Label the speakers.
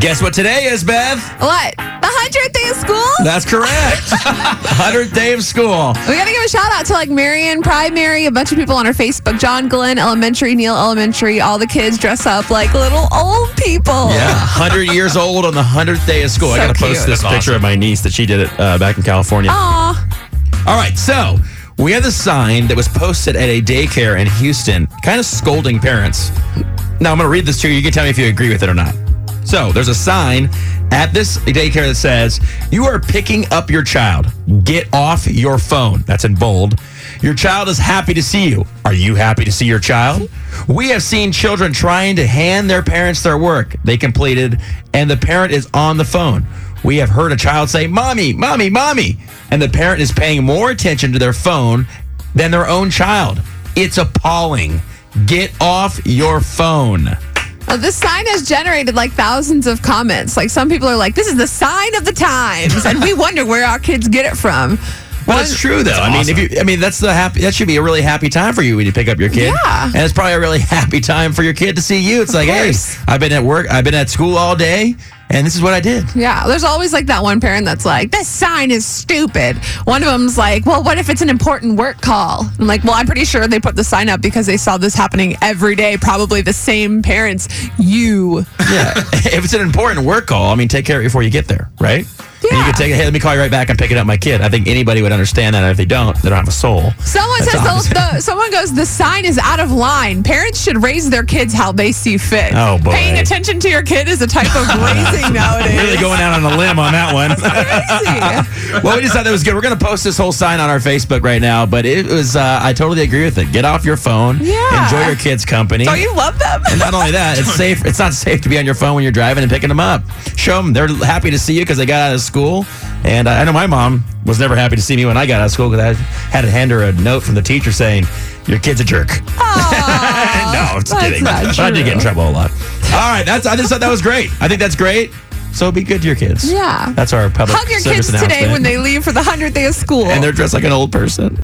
Speaker 1: Guess what today is, Beth?
Speaker 2: What? The 100th day of school?
Speaker 1: That's correct. 100th day of school.
Speaker 2: We got to give a shout out to like Marion, Primary, a bunch of people on our Facebook. John Glenn Elementary, Neil Elementary, all the kids dress up like little old people.
Speaker 1: Yeah, 100 years old on the 100th day of school. I got to post this
Speaker 3: That's
Speaker 1: picture
Speaker 3: awesome.
Speaker 1: of my niece that she did it uh, back in California.
Speaker 2: Aw.
Speaker 1: All right, so we have the sign that was posted at a daycare in Houston, kind of scolding parents. Now, I'm going to read this to you. You can tell me if you agree with it or not. So, there's a sign at this daycare that says, You are picking up your child. Get off your phone. That's in bold. Your child is happy to see you. Are you happy to see your child? We have seen children trying to hand their parents their work they completed, and the parent is on the phone. We have heard a child say, Mommy, Mommy, Mommy, and the parent is paying more attention to their phone than their own child. It's appalling. Get off your phone.
Speaker 2: Uh, this sign has generated like thousands of comments. Like some people are like, this is the sign of the times. and we wonder where our kids get it from.
Speaker 1: Well, it's true though. I mean, if you, I mean, that's the happy. That should be a really happy time for you when you pick up your kid.
Speaker 2: Yeah.
Speaker 1: and it's probably a really happy time for your kid to see you. It's like, hey. I've been at work, I've been at school all day, and this is what I did.
Speaker 2: Yeah, there's always like that one parent that's like, this sign is stupid. One of them's like, well, what if it's an important work call? I'm like, well, I'm pretty sure they put the sign up because they saw this happening every day. Probably the same parents. You.
Speaker 1: Yeah, if it's an important work call, I mean, take care of it before you get there, right? And you
Speaker 2: Yeah.
Speaker 1: can take it. Hey, let me call you right back. I'm picking up my kid. I think anybody would understand that. And if they don't, they don't have a soul.
Speaker 2: Someone
Speaker 1: That's
Speaker 2: says the, the, someone goes, the sign is out of line. Parents should raise their kids how they see fit.
Speaker 1: Oh, boy.
Speaker 2: Paying attention to your kid is a type of raising nowadays.
Speaker 1: Really going out on a limb on that one.
Speaker 2: Crazy.
Speaker 1: well, we just thought that was good. We're going to post this whole sign on our Facebook right now, but it was, uh, I totally agree with it. Get off your phone.
Speaker 2: Yeah.
Speaker 1: Enjoy your kids' company.
Speaker 2: Don't you love them?
Speaker 1: And not only that, it's safe. It's not safe to be on your phone when you're driving and picking them up. Show them they're happy to see you because they got out of school. And uh, I know my mom was never happy to see me when I got out of school because I had to hand her a note from the teacher saying, "Your kid's a jerk." no, I'm just
Speaker 2: that's
Speaker 1: kidding.
Speaker 2: not
Speaker 1: But I did get in trouble a lot. All right, that's. I just thought that was great. I think that's great. So be good to your kids.
Speaker 2: Yeah.
Speaker 1: That's our public
Speaker 2: Hug your
Speaker 1: service
Speaker 2: kids today
Speaker 1: announcement.
Speaker 2: when they leave for the 100th day of school.
Speaker 1: and they're dressed like an old person.